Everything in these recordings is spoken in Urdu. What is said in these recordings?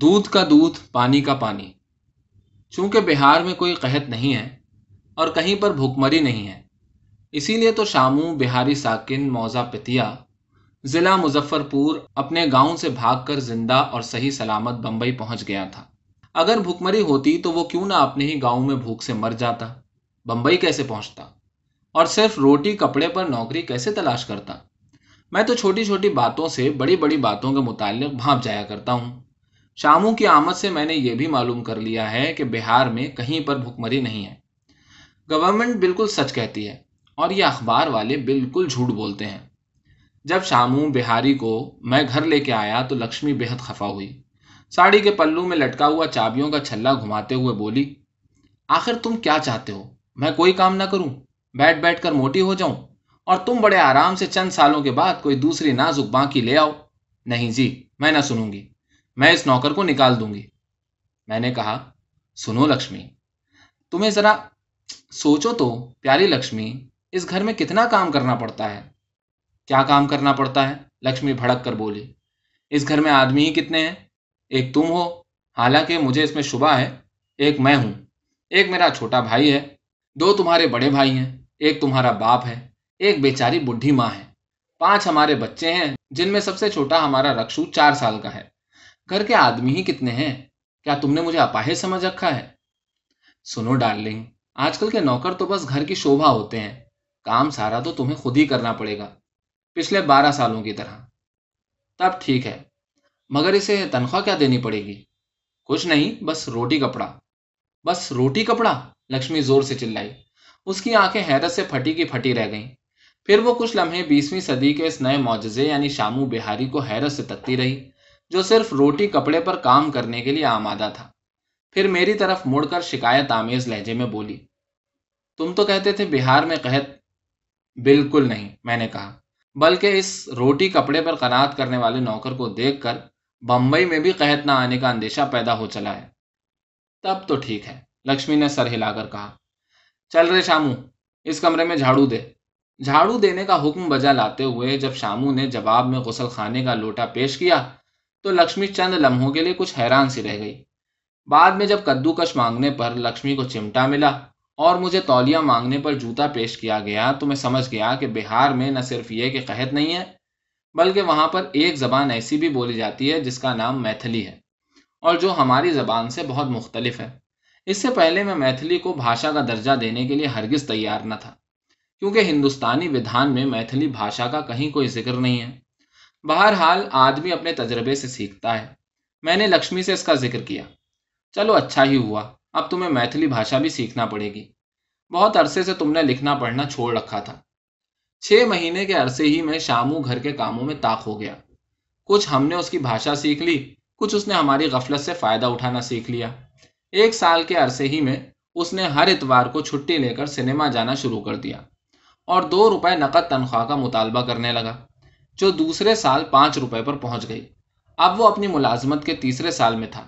دودھ کا دودھ، پانی کا پانی۔ چونکہ بہار میں کوئی قحط نہیں ہے اور کہیں پر بھوکمری نہیں ہے۔ اسی لیے تو شاموں بہاری ساکن، موزہ پتیا، ضلع مظفر پور اپنے گاؤں سے بھاگ کر زندہ اور صحیح سلامت بمبئی پہنچ گیا تھا۔ اگر بھوکمری ہوتی تو وہ کیوں نہ اپنے ہی گاؤں میں بھوک سے مر جاتا۔ بمبئی کیسے پہنچتا؟ اور صرف روٹی، کپڑے پر نوکری کیسے تلاش کرتا؟ میں تو چھوٹی چھوٹی باتوں سے، بڑی بڑی باتوں کے متعلق بھانپ جایا کرتا ہوں۔ شاموں کی آمد سے میں نے یہ بھی معلوم کر لیا ہے کہ بہار میں کہیں پر بھکمری نہیں ہے۔ گورنمنٹ بالکل سچ کہتی ہے اور یہ اخبار والے بالکل جھوٹ بولتے ہیں۔ جب شاموں بہاری کو میں گھر لے کے آیا تو لکشمی بےحد خفا ہوئی۔ ساڑی کے پلو میں لٹکا ہوا چابیوں کا چھلا گھماتے ہوئے بولی، آخر تم کیا چاہتے ہو؟ میں کوئی کام نہ کروں۔ بیٹھ بیٹھ کر موٹی ہو جاؤں۔ اور تم بڑے آرام سے چند سالوں کے بعد کوئی دوسری نازک بانکی لے آؤ۔ نہیں جی میں نہ سنوں گی۔ میں اس نوکر کو نکال دوں گی۔ میں نے کہا، سنو لکشمی، تمہیں ذرا سوچو تو، پیاری لکشمی، اس گھر میں کتنا کام کرنا پڑتا ہے؟ کیا کام کرنا پڑتا ہے؟ لکشمی بھڑک کر بولی، اس گھر میں آدمی ہی کتنے ہیں؟ ایک تم ہو، حالانکہ مجھے اس میں شبہ ہے، ایک میں ہوں۔ ایک میرا چھوٹا بھائی ہے، دو تمہارے بڑے بھائی ہیں، ایک تمہارا باپ ہے، ایک بیچاری بڈھی ماں ہے۔ پانچ ہمارے بچے ہیں، جن میں سب سے چھوٹا ہمارا رکشو چار سال کا ہے۔ گھر کے آدمی ہی کتنے ہیں؟ کیا تم نے مجھے اپاہے سمجھ رکھا ہے؟ سنو ڈارلنگ، آج کل کے نوکر تو بس گھر کی شوبھا ہوتے ہیں۔ کام سارا تو تمہیں خود ہی کرنا پڑے گا۔ پچھلے بارہ سالوں کی طرح۔ تب ٹھیک ہے، مگر اسے تنخواہ کیا دینی پڑے گی؟ کچھ نہیں، بس روٹی کپڑا۔ بس روٹی کپڑا؟ لکشمی زور سے چلائی۔ اس کی آنکھیں حیرت سے پھٹی کی پھٹی رہ گئیں۔ پھر وہ کچھ لمحے بیسویں صدی کے اس نئے معجزے یعنی شامو بہاری کو حیرت سے تکتی رہی۔ جو صرف روٹی کپڑے پر کام کرنے کے لیے آمادہ تھا۔ پھر میری طرف مڑ کر شکایت آمیز لہجے میں بولی، تم تو کہتے تھے بہار میں قحط بالکل نہیں، میں نے کہا، بلکہ اس روٹی کپڑے پر قناعت کرنے والے نوکر کو دیکھ کر بمبئی میں بھی قحط نہ آنے کا اندیشہ پیدا ہو چلا ہے۔ تب تو ٹھیک ہے، لکشمی نے سر ہلا کر کہا، چل رہے شامو، اس کمرے میں جھاڑو دے۔ جھاڑو دینے کا حکم بجا لاتے ہوئے جب شامو نے جواب میں غسل خانے کا لوٹا پیش کیا تو لکشمی چند لمحوں کے لیے کچھ حیران سی رہ گئی۔ بعد میں جب کدو کش مانگنے پر لکشمی کو چمٹا ملا اور مجھے تولیہ مانگنے پر جوتا پیش کیا گیا تو میں سمجھ گیا کہ بہار میں نہ صرف یہ کہ قحط نہیں ہے، بلکہ وہاں پر ایک زبان ایسی بھی بولی جاتی ہے جس کا نام میتھلی ہے اور جو ہماری زبان سے بہت مختلف ہے۔ اس سے پہلے میں میتھلی کو بھاشا کا درجہ دینے کے لیے ہرگز تیار نہ تھا، کیونکہ ہندوستانی ودھان میں میتھلی بھاشا کا کہیں کوئی ذکر نہیں ہے۔ بہرحال آدمی اپنے تجربے سے سیکھتا ہے۔ میں نے لکشمی سے اس کا ذکر کیا۔ چلو اچھا ہی ہوا۔ اب تمہیں میتھلی بھاشا بھی سیکھنا پڑے گی۔ بہت عرصے سے تم نے لکھنا پڑھنا چھوڑ رکھا تھا۔ چھ مہینے کے عرصے ہی میں شامو گھر کے کاموں میں طاق ہو گیا۔ کچھ ہم نے اس کی بھاشا سیکھ لی، کچھ اس نے ہماری غفلت سے فائدہ اٹھانا سیکھ لیا۔ ایک سال کے عرصے ہی میں اس نے ہر اتوار کو چھٹی لے کر سنیما جانا شروع کر دیا اور دو روپے نقد تنخواہ کا مطالبہ کرنے لگا۔ جو دوسرے سال پانچ روپے پر پہنچ گئی۔ اب وہ اپنی ملازمت کے تیسرے سال میں تھا۔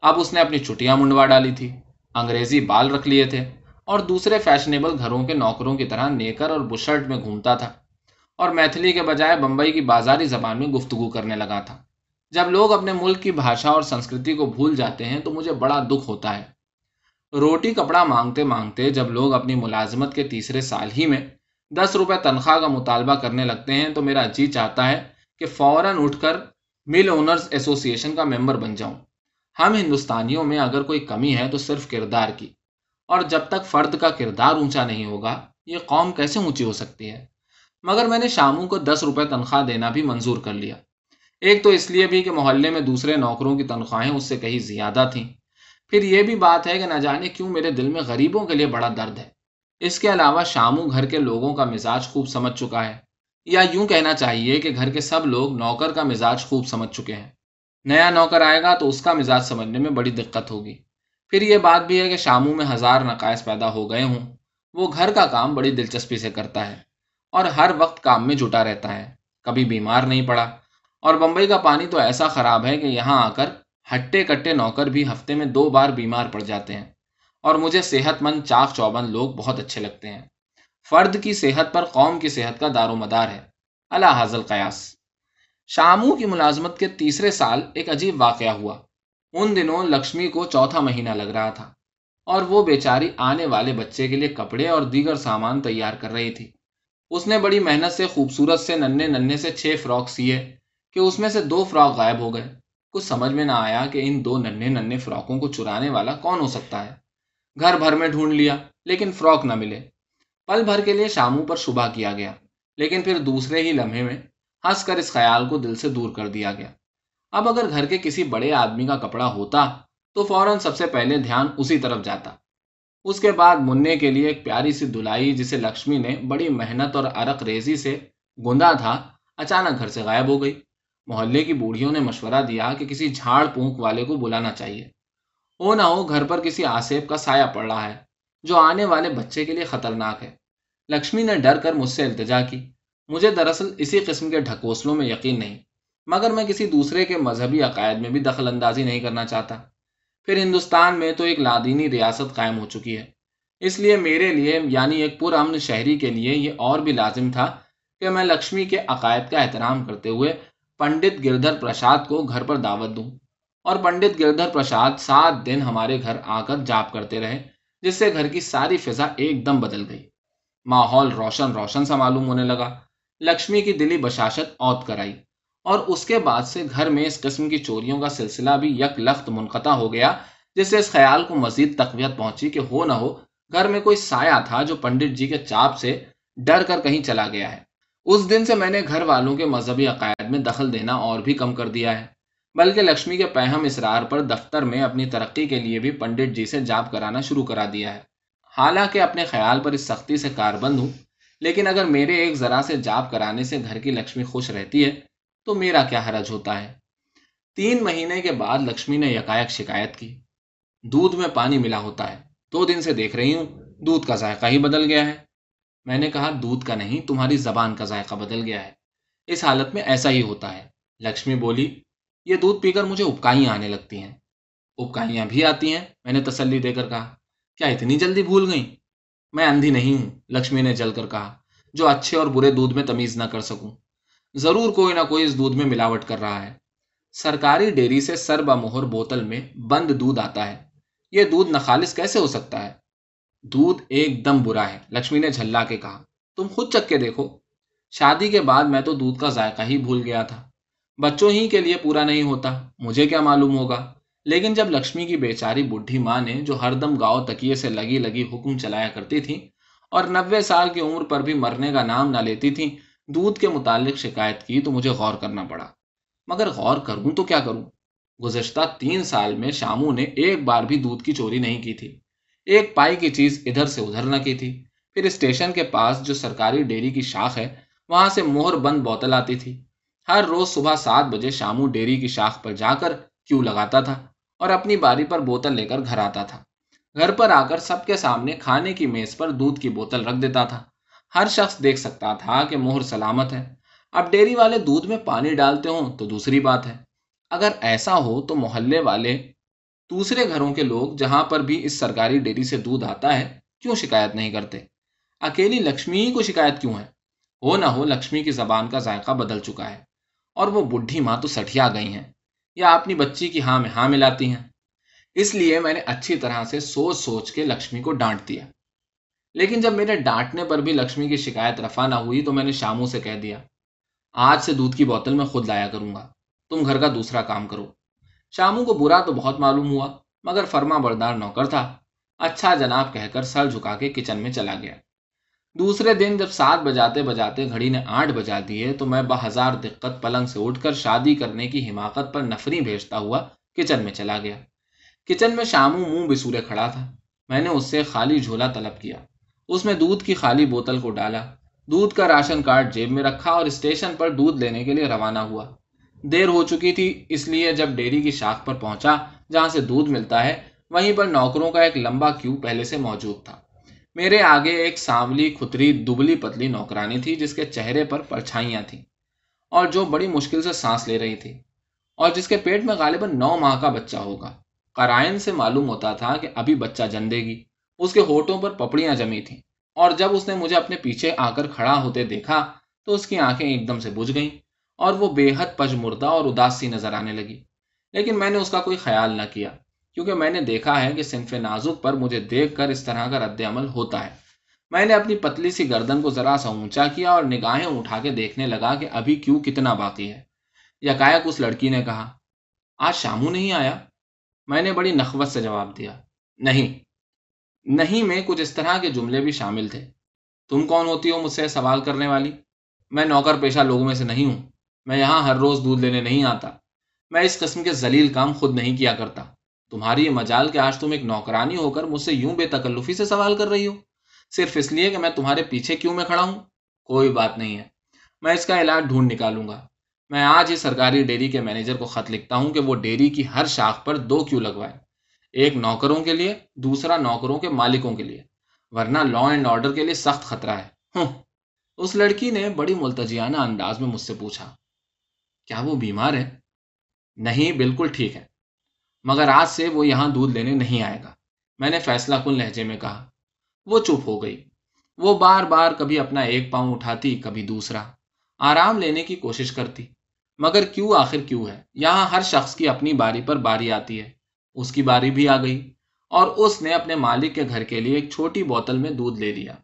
اب اس نے اپنی چھٹیاں منڈوا ڈالی تھی۔ انگریزی بال رکھ لیے تھے۔ اور دوسرے فیشنیبل گھروں کے نوکروں کی طرح نیکر اور بشرٹ میں گھومتا تھا۔ اور میتھلی کے بجائے بمبئی کی بازاری زبان میں گفتگو کرنے لگا تھا۔ جب لوگ اپنے ملک کی بھاشا اور سنسکرتی کو بھول جاتے ہیں تو مجھے بڑا دکھ ہوتا ہے۔ روٹی کپڑا مانگتے مانگتے جب لوگ اپنی ملازمت کے تیسرے سال ہی میں دس روپے تنخواہ کا مطالبہ کرنے لگتے ہیں تو میرا جی چاہتا ہے کہ فوراً اٹھ کر مل اونرز ایسوسی ایشن کا ممبر بن جاؤں۔ ہم ہندوستانیوں میں اگر کوئی کمی ہے تو صرف کردار کی۔ اور جب تک فرد کا کردار اونچا نہیں ہوگا، یہ قوم کیسے اونچی ہو سکتی ہے؟ مگر میں نے شاموں کو دس روپے تنخواہ دینا بھی منظور کر لیا۔ ایک تو اس لیے بھی کہ محلے میں دوسرے نوکروں کی تنخواہیں اس سے کہیں زیادہ تھیں۔ پھر یہ بھی بات ہے کہ نہ جانے کیوں میرے دل میں غریبوں کے لیے بڑا درد ہے۔ اس کے علاوہ شامو گھر کے لوگوں کا مزاج خوب سمجھ چکا ہے۔ یا یوں کہنا چاہیے کہ گھر کے سب لوگ نوکر کا مزاج خوب سمجھ چکے ہیں۔ نیا نوکر آئے گا تو اس کا مزاج سمجھنے میں بڑی دقت ہوگی۔ پھر یہ بات بھی ہے کہ شامو میں ہزار نقائص پیدا ہو گئے ہوں۔ وہ گھر کا کام بڑی دلچسپی سے کرتا ہے اور ہر وقت کام میں جٹا رہتا ہے۔ کبھی بیمار نہیں پڑا۔ اور بمبئی کا پانی تو ایسا خراب ہے کہ یہاں آ کر ہٹے کٹے نوکر بھی ہفتے میں دو بار بیمار پڑ جاتے ہیں۔ اور مجھے صحت مند چاق چوبند لوگ بہت اچھے لگتے ہیں۔ فرد کی صحت پر قوم کی صحت کا دار و مدار ہے۔ اللہ حاضل قیاس شامو کی ملازمت کے تیسرے سال ایک عجیب واقعہ ہوا۔ ان دنوں لکشمی کو چوتھا مہینہ لگ رہا تھا اور وہ بیچاری آنے والے بچے کے لیے کپڑے اور دیگر سامان تیار کر رہی تھی۔ اس نے بڑی محنت سے، خوبصورت سے ننے ننے سے چھ فراک سیے کہ اس میں سے دو فراک غائب ہو گئے۔ کچھ سمجھ میں نہ آیا کہ ان دو ننے ننے فراکوں کو چرانے والا کون ہو سکتا ہے۔ گھر بھر میں ڈھونڈ لیا، لیکن فراک نہ ملے۔ پل بھر کے لیے شاموں پر شبہ کیا گیا، لیکن پھر دوسرے ہی لمحے میں ہنس کر اس خیال کو دل سے دور کر دیا گیا۔ اب اگر گھر کے کسی بڑے آدمی کا کپڑا ہوتا تو فوراً سب سے پہلے دھیان اسی طرف جاتا۔ اس کے بعد منع کے لیے ایک پیاری سی دلائی جسے لکشمی نے بڑی محنت اور ارق ریزی سے گوندا تھا، اچانک گھر سے غائب ہو گئی۔ محلے کی بوڑھیوں نے مشورہ دیا کہ کسی جھاڑ پونک والے کو بلانا چاہیے۔ ہو نہ ہو گھر پر کسی آسیب کا سایہ پڑ رہا ہے، جو آنے والے بچے کے لیے خطرناک ہے۔ لکشمی نے ڈر کر مجھ سے التجا کی۔ مجھے دراصل اسی قسم کے ڈھکوسلوں میں یقین نہیں، مگر میں کسی دوسرے کے مذہبی عقائد میں بھی دخل اندازی نہیں کرنا چاہتا۔ پھر ہندوستان میں تو ایک لادینی ریاست قائم ہو چکی ہے۔ اس لیے میرے لیے یعنی ایک پر امن شہری کے لیے، یہ اور بھی لازم تھا کہ میں لکشمی کے عقائد کا احترام کرتے ہوئے پنڈت گردھر پرساد کو گھر پر دعوت دوں۔ اور پنڈت گردھر پرساد سات دن ہمارے گھر آ کر جاپ کرتے رہے، جس سے گھر کی ساری فضا ایک دم بدل گئی۔ ماحول روشن روشن سا معلوم ہونے لگا۔ لکشمی کی دلی بشاشت اوت کرائی۔ اور اس کے بعد سے گھر میں اس قسم کی چوریوں کا سلسلہ بھی یک لخت منقطع ہو گیا، جس سے اس خیال کو مزید تقویت پہنچی کہ ہو نہ ہو، گھر میں کوئی سایہ تھا جو پنڈت جی کے چاپ سے ڈر کر کہیں چلا گیا ہے۔ اس دن سے میں نے گھر والوں کے مذہبی عقائد میں دخل دینا اور بھی کم کر دیا ہے۔ بلکہ لکشمی کے پہم اسرار پر دفتر میں اپنی ترقی کے لیے بھی پنڈت جی سے جاپ کرانا شروع کرا دیا ہے۔ حالانکہ اپنے خیال پر اس سختی سے کار بند ہوں، لیکن اگر میرے ایک ذرا سے جاپ کرانے سے گھر کی لکشمی خوش رہتی ہے، تو میرا کیا حرج ہوتا ہے؟ تین مہینے کے بعد لکشمی نے یکایک شکایت کی۔ دودھ میں پانی ملا ہوتا ہے۔ دو دن سے دیکھ رہی ہوں، دودھ کا ذائقہ ہی بدل گیا ہے۔ میں نے کہا، دودھ کا نہیں، تمہاری زبان کا ذائقہ بدل گیا ہے۔ اس حالت میں ایسا ہی ہوتا ہے۔ لکشمی بولی یہ دودھ پی کر مجھے ابکائیاں آنے لگتی ہیں۔ ابکائیاں بھی آتی ہیں، میں نے تسلی دے کر کہا، کیا اتنی جلدی بھول گئی میں اندھی نہیں ہوں، لکشمی نے جل کر کہا، جو اچھے اور برے دودھ میں تمیز نہ کر سکوں۔ ضرور کوئی نہ کوئی اس دودھ میں ملاوٹ کر رہا ہے۔ سرکاری ڈیری سے سر مہر بوتل میں بند دودھ آتا ہے۔ یہ دودھ نخالص کیسے ہو سکتا ہے؟ دودھ ایک دم برا ہے، لکشمی نے جھلا کے کہا، تم خود چک کے دیکھو۔ شادی کے بعد میں تو دودھ کا ذائقہ ہی بھول گیا تھا۔ بچوں ہی کے لیے پورا نہیں ہوتا، مجھے کیا معلوم ہوگا؟ لیکن جب لکشمی کی بیچاری بڈھی ماں نے جو ہر دم گاؤں تکیے سے لگی لگی حکم چلایا کرتی تھی اور نوے سال کی عمر پر بھی مرنے کا نام نہ لیتی تھی، دودھ کے متعلق شکایت کی تو مجھے غور کرنا پڑا۔ مگر غور کروں تو کیا کروں؟ گزشتہ تین سال میں شامو نے ایک بار بھی دودھ کی چوری نہیں کی تھی۔ ایک پائی کی چیز ادھر سے ادھر نہ کی تھی۔ پھر اسٹیشن کے پاس جو سرکاری ڈیری کی شاخ ہے، وہاں سے مہر بند بوتل آتی تھی۔ ہر روز صبح سات بجے شامو ڈیری کی شاخ پر جا کر کیوں لگاتا تھا اور اپنی باری پر بوتل لے کر گھر آتا تھا۔ گھر پر آ کر سب کے سامنے کھانے کی میز پر دودھ کی بوتل رکھ دیتا تھا۔ ہر شخص دیکھ سکتا تھا کہ مہر سلامت ہے۔ اب ڈیری والے دودھ میں پانی ڈالتے ہوں تو دوسری بات ہے۔ اگر ایسا ہو تو محلے والے دوسرے گھروں کے لوگ جہاں پر بھی اس سرکاری ڈیری سے دودھ آتا ہے کیوں شکایت نہیں کرتے؟ اکیلی لکشمی ہی کو شکایت کیوں ہے؟ ہو نہ ہو لکشمی کی زبان کا ذائقہ بدل چکا ہے۔ اور وہ بڈھی ماں تو سٹیا گئی ہیں یا اپنی بچی کی ہاں میں ہاں ملاتی ہیں۔ اس لیے میں نے اچھی طرح سے سوچ سوچ کے لکشمی کو ڈانٹ دیا۔ لیکن جب میرے ڈانٹنے پر بھی لکشمی کی شکایت رفا نہ ہوئی تو میں نے شاموں سے کہہ دیا، آج سے دودھ کی بوتل میں خود لایا کروں گا، تم گھر کا دوسرا کام کرو۔ شاموں کو برا تو بہت معلوم ہوا، مگر فرما بردار نوکر تھا۔ اچھا جناب کہہ کر سر جھکا کے کچن میں چلا گیا۔ دوسرے دن جب سات بجاتے بجاتے گھڑی نے آٹھ بجا دیے تو میں بہزار دقت پلنگ سے اٹھ کر شادی کرنے کی حماقت پر نفری بھیجتا ہوا کچن میں چلا گیا۔ کچن میں شاموں منہ بسورے کھڑا تھا۔ میں نے اس سے خالی جھولا طلب کیا۔ اس میں دودھ کی خالی بوتل کو ڈالا۔ دودھ کا راشن کارڈ جیب میں رکھا اور اسٹیشن پر دودھ لینے کے لیے روانہ ہوا۔ دیر ہو چکی تھی، اس لیے جب ڈیری کی شاخ پر پہنچا جہاں سے دودھ ملتا ہے، وہیں پر نوکروں کا ایک لمبا کیو پہلے سے موجود تھا۔ میرے آگے ایک سانولی کھتری دبلی پتلی نوکرانی تھی جس کے چہرے پر پرچھائیاں تھیں اور جو بڑی مشکل سے سانس لے رہی تھی اور جس کے پیٹ میں غالباً نو ماہ کا بچہ ہوگا۔ قرائن سے معلوم ہوتا تھا کہ ابھی بچہ جن دے گی۔ اس کے ہوٹوں پر پپڑیاں جمی تھیں اور جب اس نے مجھے اپنے پیچھے آ کر کھڑا ہوتے دیکھا تو اس کی آنکھیں ایک دم سے بجھ گئیں اور وہ بے حد پج مردہ اور اداس سی نظر آنے لگی۔ لیکن میں نے اس کا کوئی خیال نہ کیا۔ کیونکہ میں نے دیکھا ہے کہ صنف نازک پر مجھے دیکھ کر اس طرح کا رد عمل ہوتا ہے۔ میں نے اپنی پتلی سی گردن کو ذرا سا اونچا کیا اور نگاہیں اٹھا کے دیکھنے لگا کہ ابھی کیوں کتنا باقی ہے۔ یکایک اس لڑکی نے کہا، آج شامو نہیں آیا؟ میں نے بڑی نخوت سے جواب دیا، نہیں نہیں میں کچھ اس طرح کے جملے بھی شامل تھے۔ تم کون ہوتی ہو مجھ سے سوال کرنے والی؟ میں نوکر پیشہ لوگوں میں سے نہیں ہوں۔ میں یہاں ہر روز دودھ لینے نہیں آتا۔ میں اس قسم کے ذلیل کام خود نہیں کیا کرتا۔ تمہاری یہ مجال کہ آج تم ایک نوکرانی ہو کر مجھ سے یوں بے تکلفی سے سوال کر رہی ہو۔ صرف اس لیے کہ میں تمہارے پیچھے کیوں میں کھڑا ہوں؟ کوئی بات نہیں ہے۔ میں اس کا علاج ڈھونڈ نکالوں گا۔ میں آج ہی سرکاری ڈیری کے مینیجر کو خط لکھتا ہوں کہ وہ ڈیری کی ہر شاخ پر دو کیوں لگوائے ایک نوکروں کے لیے، دوسرا نوکروں کے مالکوں کے لیے۔ ورنہ لا اینڈ آرڈر کے لیے سخت خطرہ ہے۔ اس لڑکی نے بڑی ملتجیانہ انداز میں مجھ سے پوچھا، کیا وہ بیمار ہے؟ نہیں، بالکل ٹھیک ہے۔ مگر آج سے وہ یہاں دودھ لینے نہیں آئے گا۔ میں نے فیصلہ کن لہجے میں کہا، وہ چپ ہو گئی۔ وہ بار بار کبھی اپنا ایک پاؤں اٹھاتی، کبھی دوسرا۔ آرام لینے کی کوشش کرتی۔ مگر کیوں آخر کیوں ہے؟ یہاں ہر شخص کی اپنی باری پر باری آتی ہے۔ اس کی باری بھی آ گئی۔ اور اس نے اپنے مالک کے گھر کے لیے ایک چھوٹی بوتل میں دودھ لے لیا۔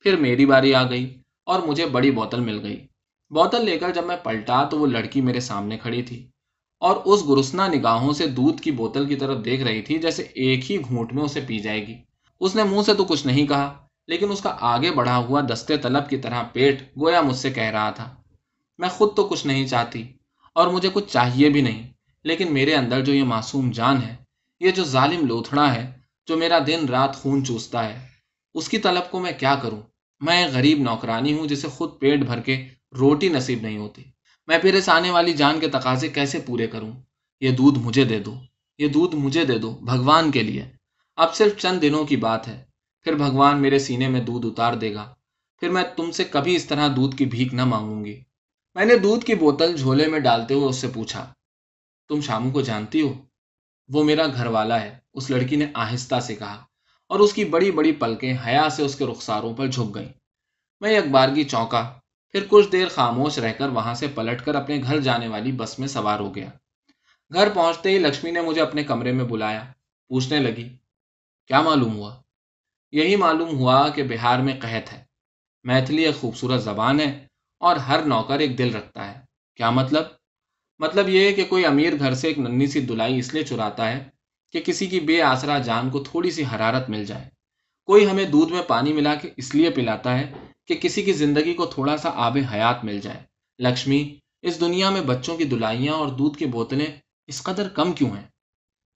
پھر میری باری آ گئی اور مجھے بڑی بوتل مل گئی۔ بوتل لے کر جب میں پلٹا تو وہ لڑکی میرے سامنے کھڑی تھی۔ اور اس گرسنا نگاہوں سے دودھ کی بوتل کی طرف دیکھ رہی تھی جیسے ایک ہی گھونٹ میں اسے پی جائے گی۔ اس نے منہ سے تو کچھ نہیں کہا، لیکن اس کا آگے بڑھا ہوا دستے طلب کی طرح پیٹ گویا مجھ سے کہہ رہا تھا۔ میں خود تو کچھ نہیں چاہتی اور مجھے کچھ چاہیے بھی نہیں، لیکن میرے اندر جو یہ معصوم جان ہے، یہ جو ظالم لوتھڑا ہے، جو میرا دن رات خون چوستا ہے، اس کی طلب کو میں کیا کروں؟ میں غریب نوکرانی ہوں جسے خود پیٹ بھر کے روٹی نصیب نہیں ہوتی۔ میں پھر اس آنے والی جان کے تقاضے کیسے پورے کروں؟ یہ دودھ مجھے دے دو۔ یہ دودھ مجھے دے دو، بھگوان کے لیے۔ اب صرف چند دنوں کی بات ہے۔ پھر بھگوان میرے سینے میں دودھ اتار دے گا۔ پھر میں تم سے کبھی اس طرح دودھ کی بھیک نہ مانگوں گی۔ میں نے دودھ کی بوتل جھولے میں ڈالتے ہوئے اس سے پوچھا، تم شامو کو جانتی ہو؟ وہ میرا گھر والا ہے، اس لڑکی نے آہستہ سے کہا اور اس کی بڑی بڑی پلکیں حیا سے اس کے رخساروں پر جھک گئیں۔ میں اخبارگی چونکا پھر کچھ دیر خاموش رہ کر وہاں سے پلٹ کر اپنے گھر جانے والی بس میں سوار ہو گیا۔ گھر پہنچتے ہی لکشمی نے مجھے اپنے کمرے میں بلایا۔ پوچھنے لگی، کیا معلوم ہوا؟ یہی معلوم ہوا کہ بہار میں قحط ہے۔ میتھلی ایک خوبصورت زبان ہے اور ہر نوکر ایک دل رکھتا ہے۔ کیا مطلب؟ مطلب یہ ہے کہ کوئی امیر گھر سے ایک ننی سی دلائی اس لیے چراتا ہے کہ کسی کی بے آسرا جان کو تھوڑی سی حرارت مل جائے۔ کوئی ہمیں دودھ میں پانی ملا کے اس لیے پلاتا ہے کہ کسی کی زندگی کو تھوڑا سا آب حیات مل جائے۔ لکشمی، اس دنیا میں بچوں کی دلائیاں اور دودھ کی بوتلیں اس قدر کم کیوں ہیں؟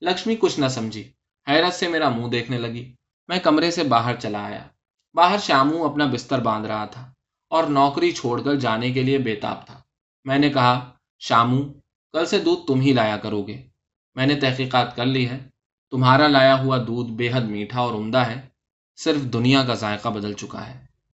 لکشمی کچھ نہ سمجھی۔ حیرت سے میرا منہ دیکھنے لگی۔ میں کمرے سے باہر چلا آیا۔ باہر شامو اپنا بستر باندھ رہا تھا اور نوکری چھوڑ کر جانے کے لیے بےتاب تھا۔ میں نے کہا شامو کل سے دودھ تم ہی لایا کرو گے۔ میں نے تحقیقات کر لی ہے تمہارا لایا ہوا دودھ بے حد میٹھا اور عمدہ ہے۔ صرف دنیا کا ذائقہ بدل چکا ہے۔